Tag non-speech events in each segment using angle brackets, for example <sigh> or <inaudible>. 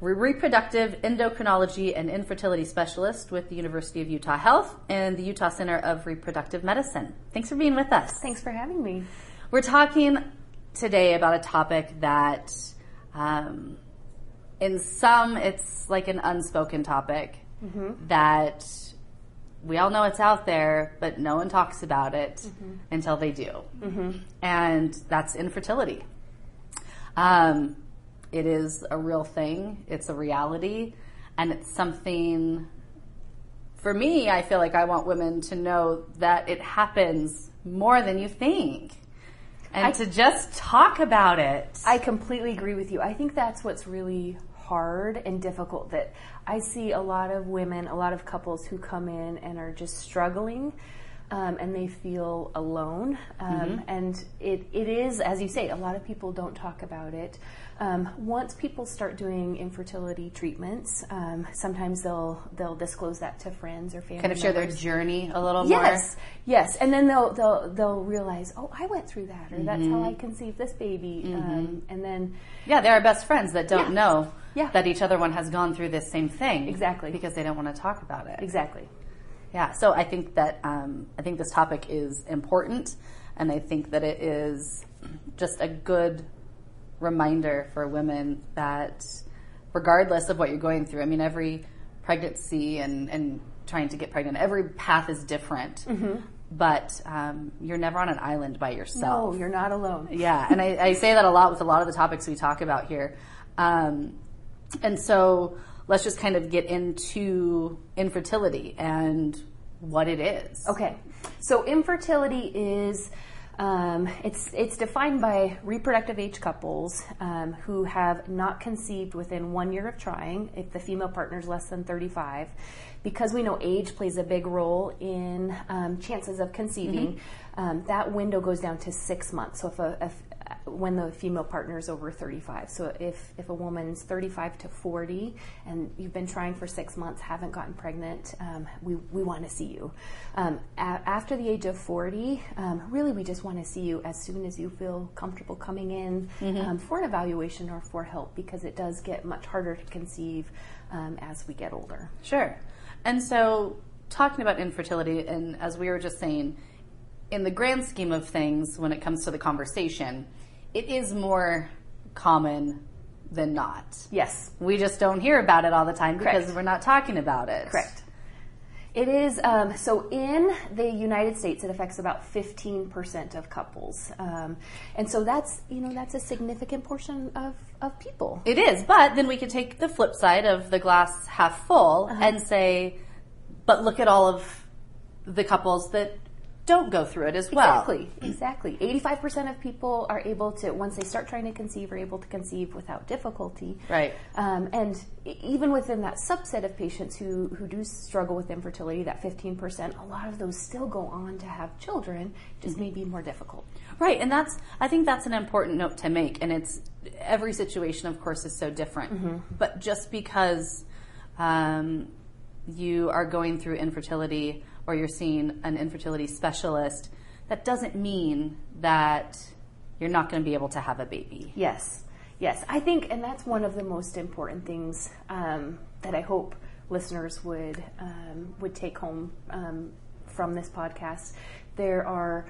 reproductive endocrinology and infertility specialist with the University of Utah Health and the Utah Center of Reproductive Medicine. Thanks for being with us. Thanks for having me. We're talking today about a topic that, um, in some, it's like an unspoken topic mm-hmm. that we all know it's out there, but no one talks about it mm-hmm. until they do. Mm-hmm. And that's infertility. Um, it is a real thing, it's a reality, and it's something. For me, I feel like I want women to know that it happens more than you think and I, to just talk about it. I completely agree with you. I think that's what's really hard and difficult that I see a lot of women, a lot of couples who come in and are just struggling um, and they feel alone. Um, mm-hmm. And it, it is, as you say, a lot of people don't talk about it. Um, once people start doing infertility treatments, um, sometimes they'll they'll disclose that to friends or family. Kind of share their journey a little yes, more. Yes, yes, and then they'll they'll they'll realize, oh, I went through that, or mm-hmm. that's how I mm-hmm. conceived this baby, um, mm-hmm. and then yeah, they are our best friends that don't yeah. know yeah. that each other one has gone through this same thing exactly because they don't want to talk about it exactly. Yeah, so I think that um, I think this topic is important, and I think that it is just a good reminder for women that regardless of what you're going through, I mean, every pregnancy and, and trying to get pregnant, every path is different. Mm-hmm. But um, you're never on an island by yourself. No, you're not alone. <laughs> Yeah, and I, I, say that a lot with a lot of the topics we talk about here. Um, and so let's just kind of get into infertility and what it is. Okay, so infertility is um, it's it's defined by reproductive age couples um, who have not conceived within one year of trying. If the female partner is less than 35, because we know age plays a big role in um, chances of conceiving. Mm-hmm. Um, that window goes down to six months. So if a, if when the female partner is over 35. So if, if a woman's 35 to 40 and you've been trying for six months, haven't gotten pregnant, um, we, we want to see you. Um, a- after the age of 40, um, really we just want to see you as soon as you feel comfortable coming in mm-hmm. Um, for an evaluation or for help because it does get much harder to conceive um, as we get older. Sure. And so talking about infertility, and as we were just saying, in the grand scheme of things, when it comes to the conversation, it is more common than not. Yes. We just don't hear about it all the time Correct. because we're not talking about it. Correct. It is, um, so in the United States, it affects about 15% of couples. Um, and so that's, you know, that's a significant portion of, of people. It is, but then we could take the flip side of the glass half full uh-huh. and say, but look at all of the couples that don't go through it as well. Exactly, exactly. 85% of people are able to, once they start trying to conceive, are able to conceive without difficulty. Right. Um, and even within that subset of patients who, who do struggle with infertility, that 15%, a lot of those still go on to have children, just mm-hmm. may be more difficult. Right, and that's, I think that's an important note to make. And it's, every situation, of course, is so different. Mm-hmm. But just because um, you are going through infertility, or you're seeing an infertility specialist, that doesn't mean that you're not going to be able to have a baby. Yes, yes. I think, and that's one of the most important things um, that I hope listeners would um, would take home um, from this podcast. There are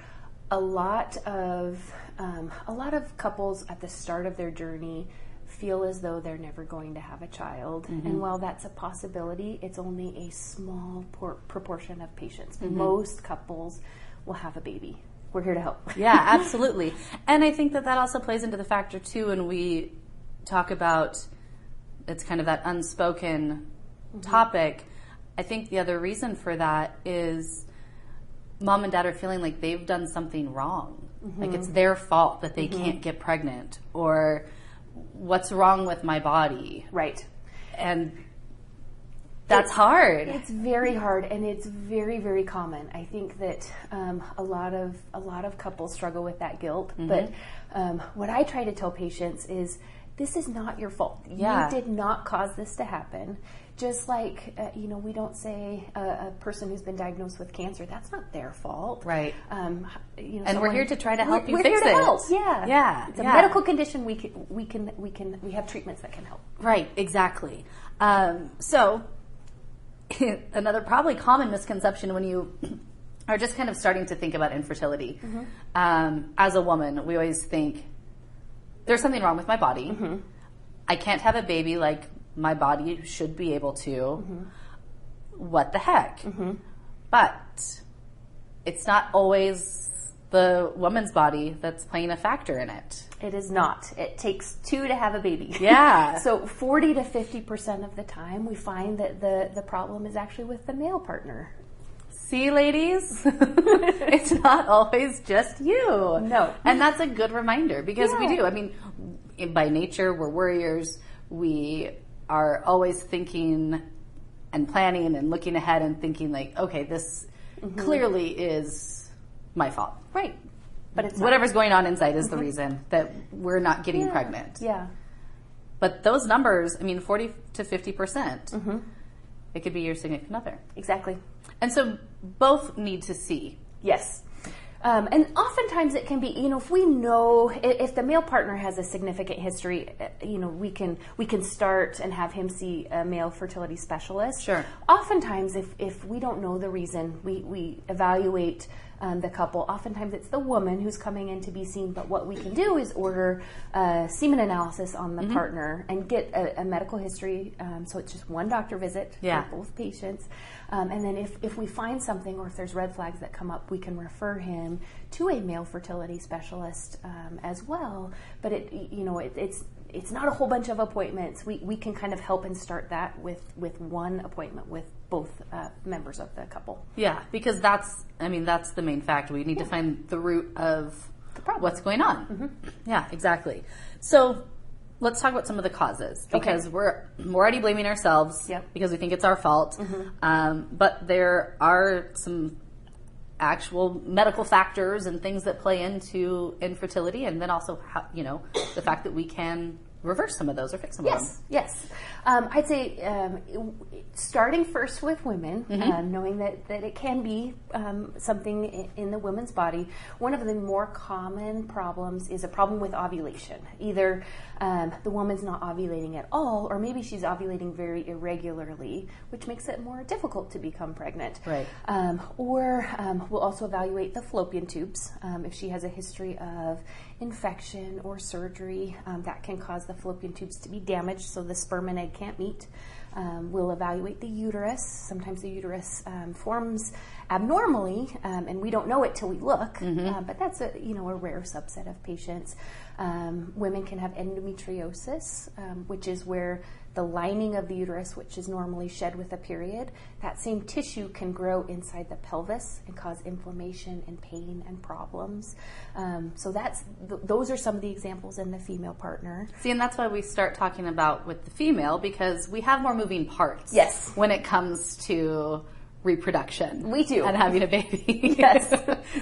a lot of um, a lot of couples at the start of their journey feel as though they're never going to have a child. Mm-hmm. And while that's a possibility, it's only a small por- proportion of patients. Mm-hmm. Most couples will have a baby. We're here to help. <laughs> yeah, absolutely. And I think that that also plays into the factor too when we talk about it's kind of that unspoken mm-hmm. topic. I think the other reason for that is mom and dad are feeling like they've done something wrong. Like it's mm-hmm. their fault that they mm-hmm. can't get pregnant or what's wrong with my body? Right. And That's hard. It's very hard, and it's very, very common. I think that um, a lot of a lot of couples struggle with that guilt. Mm-hmm. But um, what I try to tell patients is, this is not your fault. Yeah. You did not cause this to happen. Just like uh, you know, we don't say a, a person who's been diagnosed with cancer that's not their fault, Right. Um, you know, And we're here to try to help we're- you we're fix here to it. help. Yeah, Yeah, It's a yeah. medical condition. We can, we can, we can, we have treatments that can help. Right, exactly. Um, so, <laughs> another probably common misconception when you <clears throat> are just kind of starting to think about infertility. Um, as a woman, we always think there's something wrong with my body. Mm-hmm. I can't have a baby like my body should be able to. Mm-hmm. What the heck? Mm-hmm. But it's not always the woman's body that's playing a factor in it. It is not. It takes two to have a baby. <laughs> Yeah. so 40 to 50% of the time, we find that the, the problem is actually with the male partner. See, ladies, <laughs> it's not always just you. No. And that's a good reminder because we do. I mean, by nature, we're warriors. We are always thinking and planning and looking ahead and thinking, like, okay, this Mm-hmm. clearly is my fault. Right. But it's not. Whatever's going on inside is the reason that we're not getting Yeah. pregnant. Yeah. But those numbers, I mean, 40 to 50%, percent Mm-hmm. it could be your significant other. Exactly. And so both need to see Yes. Um, and oftentimes it can be, you know, if we know if the male partner has a significant history, uh, you know, we can we can start and have him see a male fertility specialist. Sure. Oftentimes, if if we don't know the reason, we we evaluate um, the couple. Oftentimes, it's the woman who's coming in to be seen. But what we can do is order a semen analysis on Mm-hmm. the partner and get a, a medical history. Um, so it's just one doctor visit Yeah. for both patients. Um, and then if, if we find something or if there's red flags that come up, we can refer him to a male fertility specialist um, as well. But it, you know, it, it's it's not a whole bunch of appointments. We, we can kind of help and start that with, with one appointment with both uh, members of the couple. Yeah, because that's, I mean, that's the main factor. We need to find the root of the problem. what's going on. Yeah, exactly. So let's talk about some of the causes because we're, we're already blaming ourselves Yep. because we think it's our fault. Um, but there are some actual medical factors and things that play into infertility, and then also, how, you know, the fact that we can reverse some of those or fix some of them. Yes, yes. Um, I'd say um, starting first with women, uh, knowing that, that it can be um, something in, in the woman's body. One of the more common problems is a problem with ovulation. Either um, the woman's not ovulating at all, or maybe she's ovulating very irregularly, which makes it more difficult to become pregnant. Right. Um, or um, we'll also evaluate the fallopian tubes. Um, if she has a history of infection or surgery, um, that can cause the fallopian tubes to be damaged so the sperm and egg can't meet. Um, we'll evaluate the uterus. Sometimes the uterus um, forms abnormally, um, and we don't know it till we look. Uh, but that's a you know a rare subset of patients. Um, women can have endometriosis, um, which is where the lining of the uterus, which is normally shed with a period, that same tissue can grow inside the pelvis and cause inflammation and pain and problems. Um, so that's th- those are some of the examples in the female partner. See, and that's why we start talking about with the female because we have more moving parts. Yes. When it comes to reproduction. We do. And having a baby. <laughs> Yes.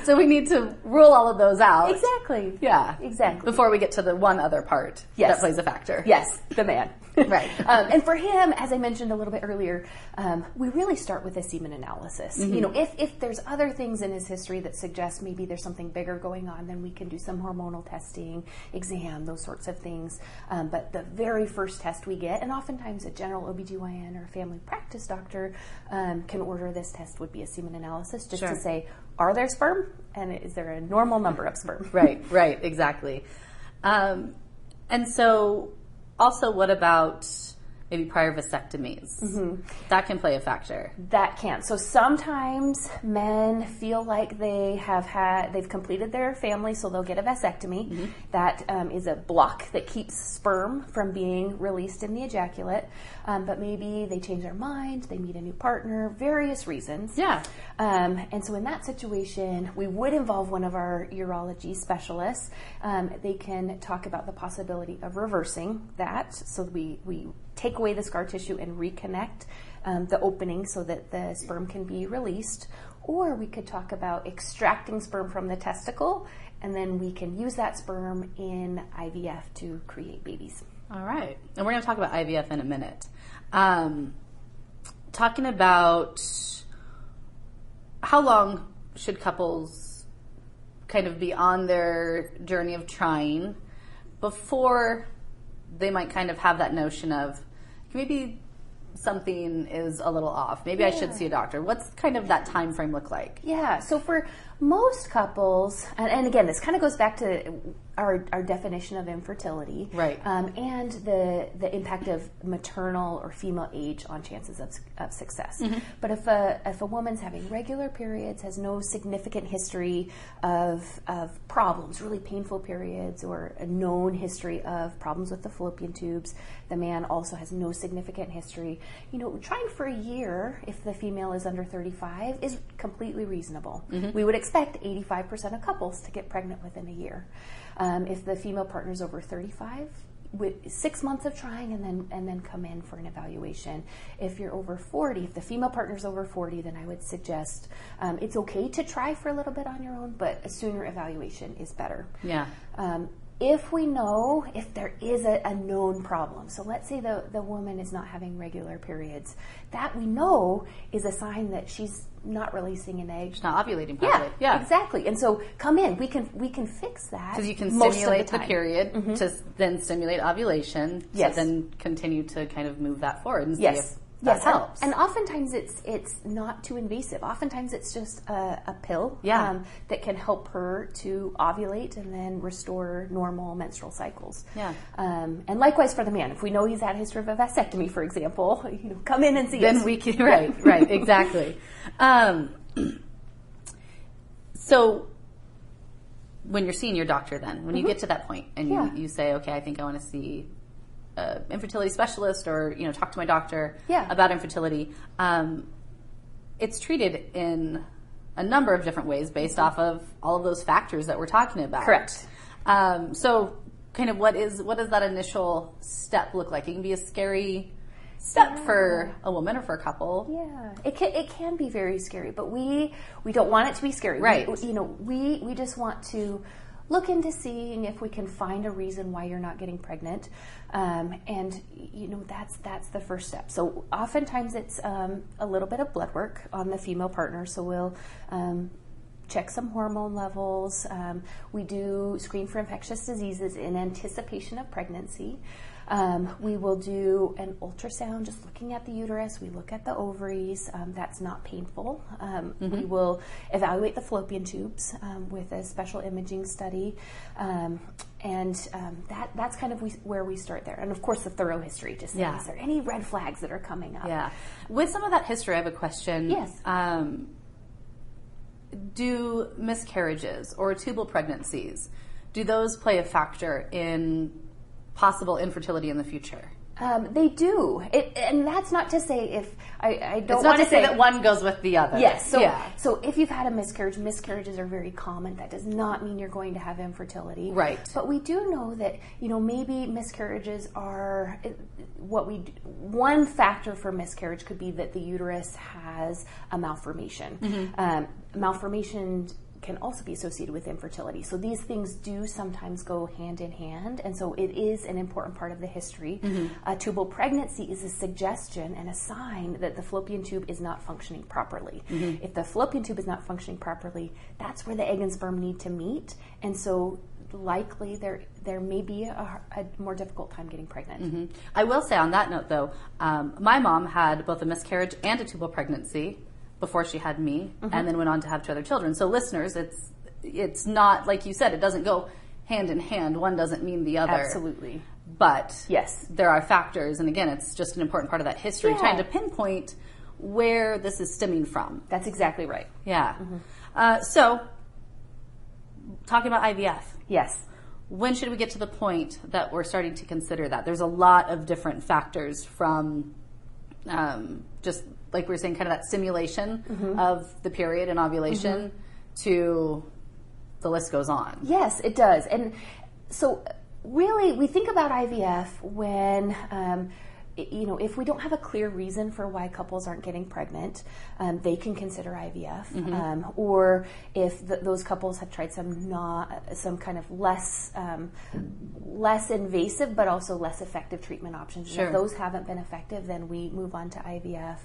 so we need to rule all of those out. Exactly. Yeah. Exactly. Before we get to the one other part Yes. that plays a factor. Yes, the man. <laughs> Right. Um, and for him, as I mentioned a little bit earlier, um, we really start with a semen analysis. You know, if, if there's other things in his history that suggest maybe there's something bigger going on, then we can do some hormonal testing, exam, those sorts of things. Um, but the very first test we get, and oftentimes a general OBGYN or a family practice doctor um, can order this test, would be a semen analysis just Sure. to say, are there sperm? And is there a normal number of sperm? <laughs> Right, right, exactly. Um, and so, also, what about maybe prior vasectomies? Mm-hmm. That can play a factor. That can. So sometimes men feel like they have had, they've completed their family, so they'll get a vasectomy. That um, is a block that keeps sperm from being released in the ejaculate. Um, but maybe they change their mind, they meet a new partner, various reasons. Yeah. Um, and so in that situation, we would involve one of our urology specialists. Um, they can talk about the possibility of reversing that. So we, we take away the scar tissue and reconnect um, the opening so that the sperm can be released. Or we could talk about extracting sperm from the testicle, and then we can use that sperm in IVF to create babies. All right. And we're going to talk about IVF in a minute. Um, talking about how long should couples kind of be on their journey of trying before they might kind of have that notion of maybe something is a little off. Maybe I should see a doctor. What's kind of that time frame look like? Yeah, so for most couples, and, and again, this kind of goes back to our, our definition of infertility, Right. Um, and the the impact of maternal or female age on chances of, of success. But if a if a woman's having regular periods, has no significant history of of problems, really painful periods, or a known history of problems with the fallopian tubes, the man also has no significant history. You know, trying for a year if the female is under 35 is completely reasonable. We would expect 85% of couples to get pregnant within a year. Um, if the female partner is over 35, with six months of trying and then and then come in for an evaluation. If you're over 40, if the female partner's over 40, then I would suggest um, it's okay to try for a little bit on your own, but a sooner evaluation is better. Yeah. Um, if we know if there is a, a known problem, so let's say the, the woman is not having regular periods, that we know is a sign that she's not releasing an egg. Not ovulating Yeah, properly. Yeah. exactly. And so come in. We can we can fix that Because you can most of stimulate the. Mm-hmm. period to then stimulate ovulation Yes. to then continue to kind of move that forward and see Yes. Yes, helps. And, and oftentimes it's it's not too invasive. Oftentimes it's just a, a pill um, that can help her to ovulate and then restore normal menstrual cycles. Yeah. Um, and likewise for the man, if we know he's had a history of a vasectomy, for example, <laughs> you know, come in and see then us. we can <laughs> right right exactly um, <clears throat> so when you're seeing your doctor then when you get to that point and Mm-hmm. Yeah. you, you say okay i think i want to see an infertility specialist or you know talk to my doctor Yeah. about infertility um, it's treated in a number of different ways based off of all of those factors that we're talking about Correct. um, so kind of what is what does that initial step look like it can be a scary step for a woman or for a couple Yeah, it can it can be very scary, but we we don't want it to be scary. We- Right. you know, we we just want to look into seeing if we can find a reason why you're not getting pregnant, um, and you know that's that's the first step. So oftentimes it's um, a little bit of blood work on the female partner. So we'll. Um, check some hormone levels. Um, we do screen for infectious diseases in anticipation of pregnancy. Um, we will do an ultrasound just looking at the uterus. We look at the ovaries. Um, that's not painful. Um, We will evaluate the fallopian tubes um, with a special imaging study. Um, and um, that, that's kind of we, where we start there. And of course, the thorough history to say, Yeah. is there any red flags that are coming up? Yeah. With some of that history, I have a question. Yes. Um, do miscarriages or tubal pregnancies, do those play a factor in possible infertility in the future? Um, they do, it, and that's not to say if I, I don't It's not want to say that one goes with the other. Yes. So, yeah. so if you've had a miscarriage, miscarriages are very common. That does not mean you're going to have infertility. Right. But we do know that you know maybe miscarriages are what we one factor for miscarriage could be that the uterus has a malformation. Mm-hmm. Um, malformation can also be associated with infertility. So these things do sometimes go hand in hand, and so it is an important part of the history. Mm-hmm. A tubal pregnancy is a suggestion and a sign that the fallopian tube is not functioning properly. Mm-hmm. If the fallopian tube is not functioning properly, that's where the egg and sperm need to meet, and so likely there there may be a, a more difficult time getting pregnant. I will say on that note, though, um, my mom had both a miscarriage and a tubal pregnancy before she had me, Mm-hmm. and then went on to have two other children. So, listeners, it's it's not like you said; it doesn't go hand in hand. One doesn't mean the other. Absolutely. But Yes. there are factors, and again, it's just an important part of that history, Yeah. trying to pinpoint where this is stemming from. That's exactly right. Yeah. Uh, so, talking about IVF, Yes. when should we get to the point that we're starting to consider that? There's a lot of different factors from um, just like we were saying, kind of that simulation Mm-hmm. of the period and ovulation to the list goes on. Yes, it does. And so, really, we think about IVF when um, you know, if we don't have a clear reason for why couples aren't getting pregnant, um, they can consider IVF. Mm-hmm. Um, or if th those couples have tried some not some kind of less um, less invasive but also less effective treatment options. Sure. if those haven't been effective, then we move on to IVF.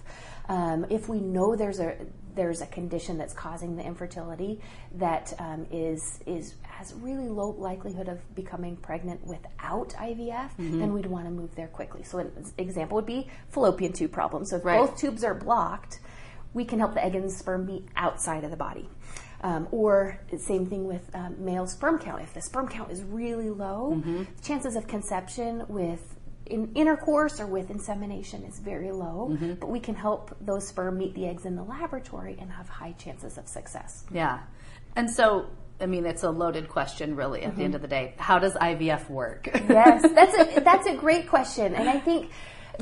Um, if we know there's a there's a condition that's causing the infertility that um, is is has really low likelihood of becoming pregnant without IVF, Mm-hmm. then we'd want to move there quickly. So an example would be fallopian tube problem. So if Right. both tubes are blocked, we can help the egg and sperm be outside of the body. Um, or same thing with um, male sperm count. If the sperm count is really low, Mm-hmm. chances of conception with in intercourse or with insemination is very low. Mm-hmm. But we can help those sperm meet the eggs in the laboratory and have high chances of success. Yeah. And so, I mean, it's a loaded question, really, at the end of the day. How does IVF work? yes, <laughs> that's a that's a great question, and I think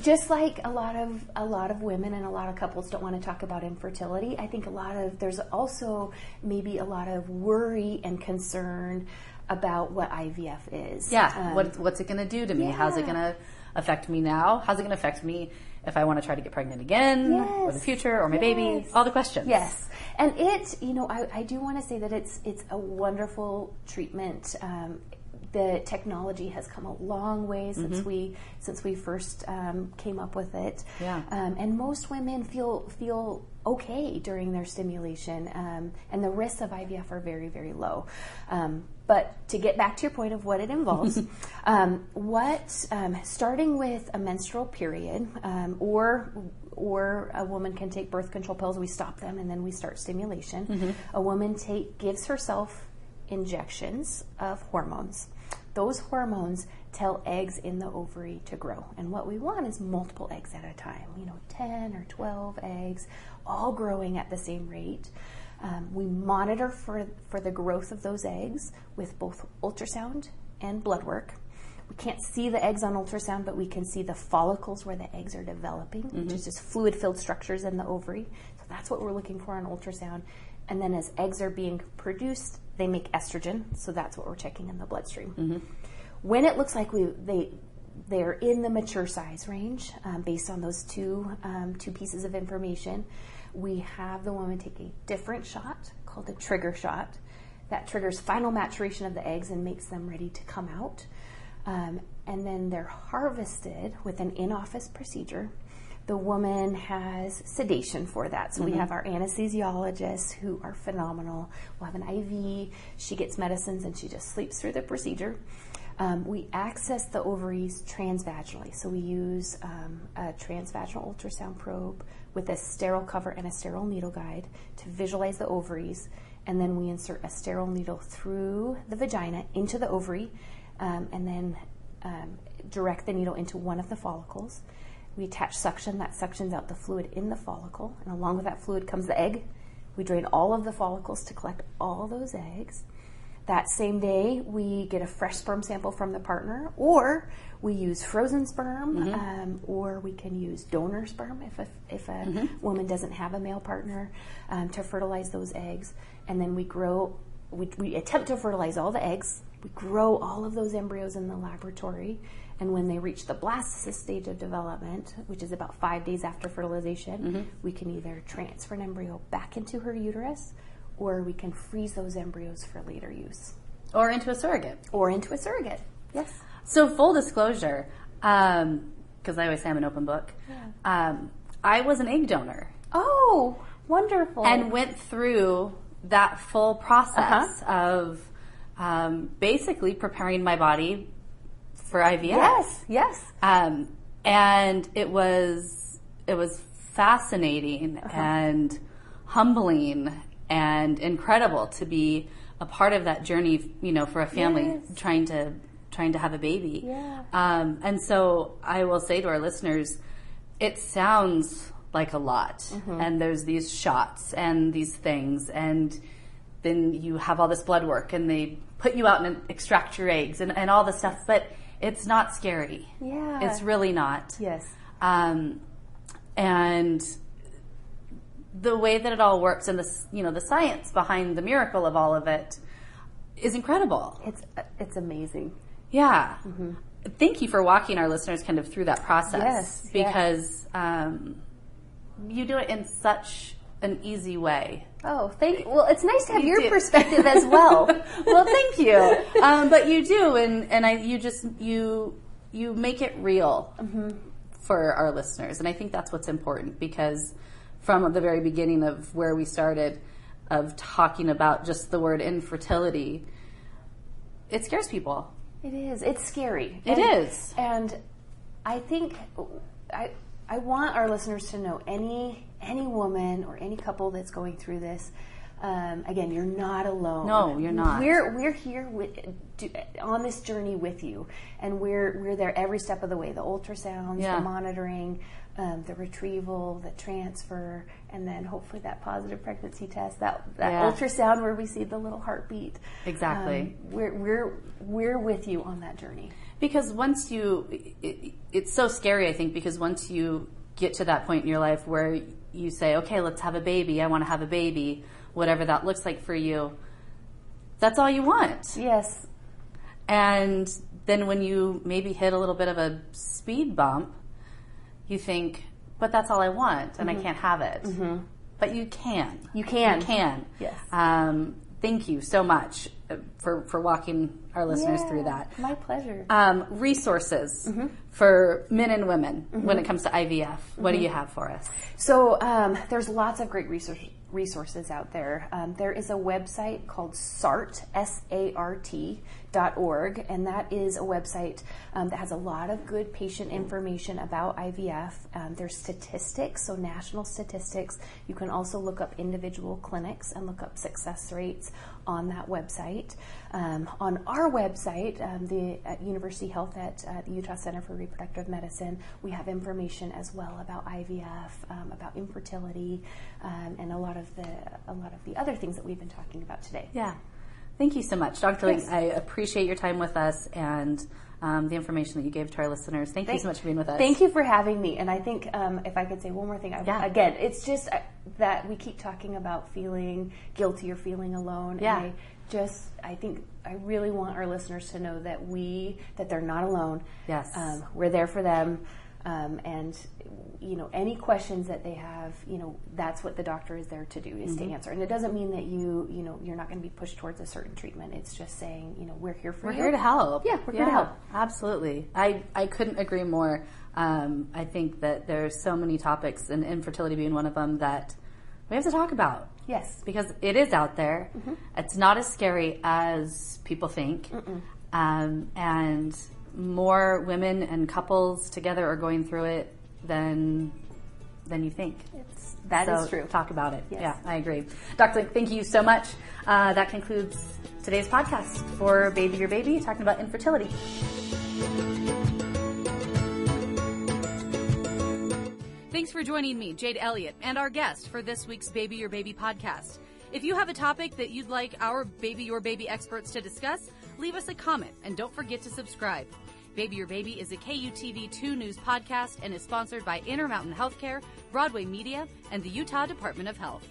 just like a lot of a lot of women and a lot of couples don't want to talk about infertility, I think a lot of there's also maybe a lot of worry and concern about what IVF is. yeah. Um, what, what's it going to do to me? How's it going to affect me now? How's it going to affect me if I want to try to get pregnant again yes. or the future or my baby? All the questions. Yes, and it, you know, I, I do want to say that it's it's a wonderful treatment. Um, the technology has come a long way since we since we first um, came up with it. Yeah. Um, and most women feel feel okay during their stimulation, um, and the risks of IVF are very very low. Um, but to get back to your point of what it involves, <laughs> um, what um, starting with a menstrual period, um, or or a woman can take birth control pills. We stop them and then we start stimulation. A woman take gives herself injections of hormones. Those hormones tell eggs in the ovary to grow. And what we want is multiple eggs at a time, you know, 10 or 12 eggs, all growing at the same rate. Um, we monitor for, for the growth of those eggs with both ultrasound and blood work. We can't see the eggs on ultrasound, but we can see the follicles where the eggs are developing, which is just fluid filled structures in the ovary. So that's what we're looking for on ultrasound. And then as eggs are being produced, they make estrogen, so that's what we're checking in the bloodstream. When it looks like we they they're in the mature size range, um, based on those two um, two pieces of information, we have the woman take a different shot called a trigger shot that triggers final maturation of the eggs and makes them ready to come out. Um, and then they're harvested with an in-office procedure. The woman has sedation for that. So we have our anesthesiologists who are phenomenal. We'll have an IV. She gets medicines and she just sleeps through the procedure. Um, we access the ovaries transvaginally. So we use um, a transvaginal ultrasound probe with a sterile cover and a sterile needle guide to visualize the ovaries. And then we insert a sterile needle through the vagina into the ovary um, and then um, direct the needle into one of the follicles. We attach suction, that suctions out the fluid in the follicle, and along with that fluid comes the egg. We drain all of the follicles to collect all those eggs. That same day, we get a fresh sperm sample from the partner, or we use frozen sperm, um, or we can use donor sperm if a, if a woman doesn't have a male partner um, to fertilize those eggs. And then we grow, we, we attempt to fertilize all the eggs. We grow all of those embryos in the laboratory. And when they reach the blastocyst stage of development, which is about five days after fertilization, we can either transfer an embryo back into her uterus or we can freeze those embryos for later use Or into a surrogate. or into a surrogate. Yes. So, full disclosure, because I always say I'm an open book, um, I was an egg donor Oh, wonderful. and went through that full process Uh-huh. of um, basically preparing my body for IVF. yes, yes. Um, and it was it was fascinating Uh-huh. and humbling and incredible to be a part of that journey. You know, for a family Yes. trying to trying to have a baby. Yeah. Um, and so I will say to our listeners, it sounds like a lot, Mm-hmm. and there's these shots and these things, and then you have all this blood work, and they put you out and extract your eggs and, and all the stuff, but it's not scary. Yeah. It's really not. yes. Um, and the way that it all works and the you know the science behind the miracle of all of it is incredible. It's it's amazing. Yeah. thank you for walking our listeners kind of through that process Yes, because um, you do it in such an easy way. Oh, thank. Well, it's nice to have You your do. perspective as well. <laughs> well, thank you. Um, but you do, and and I you just you you make it real for our listeners, and I think that's what's important because from the very beginning of where we started of talking about just the word infertility, it scares people. It is. It's scary. It and, is. And I think I I want our listeners to know any any woman or any couple that's going through this. Um, again, you're not alone. No, you're not. We're we're here with, do, on this journey with you, and we're we're there every step of the way. The ultrasounds, Yeah. the monitoring, um, the retrieval, the transfer, and then hopefully that positive pregnancy test, that that Yeah. ultrasound where we see the little heartbeat. Exactly. Um, we're we're we're with you on that journey. Because once you, it, it's so scary, I think, because once you get to that point in your life where you say, okay, let's have a baby, I want to have a baby, whatever that looks like for you, that's all you want. Yes. And then when you maybe hit a little bit of a speed bump, you think, but that's all I want and I can't have it. But you can. You can. You can. Yes. Um, thank you so much uh, for, for walking our listeners through that My pleasure. um, resources Mm-hmm. for men and women when it comes to IVF. What do you have for us? So um, there's lots of great resource, resources out there. Um, there is a website called SART, S-A-R-T dot org, and that is a website um, that has a lot of good patient information about IVF. Um, there's statistics, so national statistics. You can also look up individual clinics and look up success rates on that website. Um, on our website, um, the at University Health at uh, the Utah Center for Reproductive Medicine, we have information as well about IVF, um, about infertility, and a lot of the a lot of the other things that we've been talking about today. Yeah. Thank you so much, Dr. Yes. I appreciate your time with us and um, the information that you gave to our listeners. Thank, you so much for being with us. Thank you for having me. And I think um, if I could say one more thing, I, Yeah. again, it's just uh, that we keep talking about feeling guilty or feeling alone. Yeah. And I just, I think, I really want our listeners to know that we, that they're not alone. Yes. Um, we're there for them. Um, and you know any questions that they have you know that's what the doctor is there to do is Mm-hmm. to answer and it doesn't mean that you you know you're not going to be pushed towards a certain treatment it's just saying you know we're here for We're you here to help. Yeah, we're here to help. Absolutely. I, I couldn't agree more. Um, I think that there's so many topics, and infertility being one of them, that we have to talk about. yes because it is out there. Mm-hmm. It's not as scary as people think. Um, and more women and couples together are going through it than than you think. it's that so is true Talk about it. Yes. Yeah, I agree. Dr. Link, thank you so much. Uh, that concludes today's podcast for Baby Your Baby, talking about infertility. Thanks for joining me, Jade Elliott, and our guest for this week's Baby Your Baby podcast. If you have a topic that you'd like our Baby Your Baby experts to discuss, leave us a comment and don't forget to subscribe. Baby Your Baby is a KUTV2 News podcast and is sponsored by Intermountain Healthcare, Broadway Media, and the Utah Department of Health.